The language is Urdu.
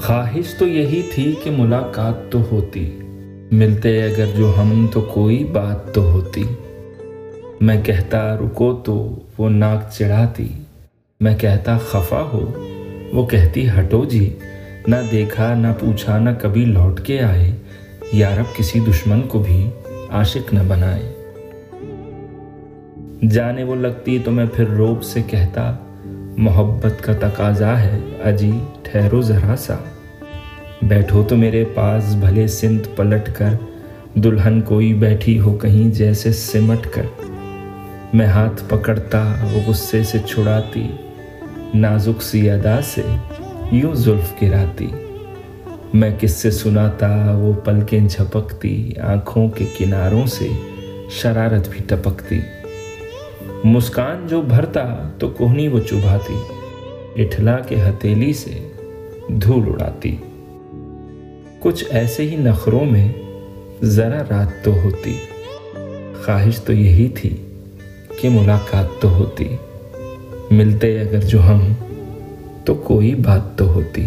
خواہش تو یہی تھی کہ ملاقات تو ہوتی۔ ملتے اگر جو ہم تو کوئی بات تو ہوتی۔ میں کہتا رکو تو وہ ناک چڑھاتی۔ میں کہتا خفا ہو، وہ کہتی ہٹو جی۔ نہ دیکھا، نہ پوچھا، نہ کبھی لوٹ کے آئے۔ یارب کسی دشمن کو بھی عاشق نہ بنائے۔ جانے وہ لگتی تو میں پھر روب سے کہتا محبت کا تقاضا ہے، اجی، ٹھہرو ذرا سا۔ بیٹھو تو میرے پاس، بھلے سنت پلٹ کر۔ دلہن کوئی بیٹھی ہو کہیں جیسے سمٹ کر۔ میں ہاتھ پکڑتا، وہ غصے سے چھڑاتی۔ نازک سی ادا سے یوں زلف گراتی۔ میں کس سے سناتا، وہ پلکیں جھپکتی۔ آنکھوں کے کناروں سے شرارت بھی ٹپکتی۔ مسکان جو بھرتا تو کوہنی وہ چبھاتی، اٹھلا کے ہتیلی سے دھول اڑاتی۔ کچھ ایسے ہی نخروں میں ذرا رات تو ہوتی۔ خواہش تو یہی تھی کہ ملاقات تو ہوتی۔ ملتے اگر جو ہم، تو کوئی بات تو ہوتی۔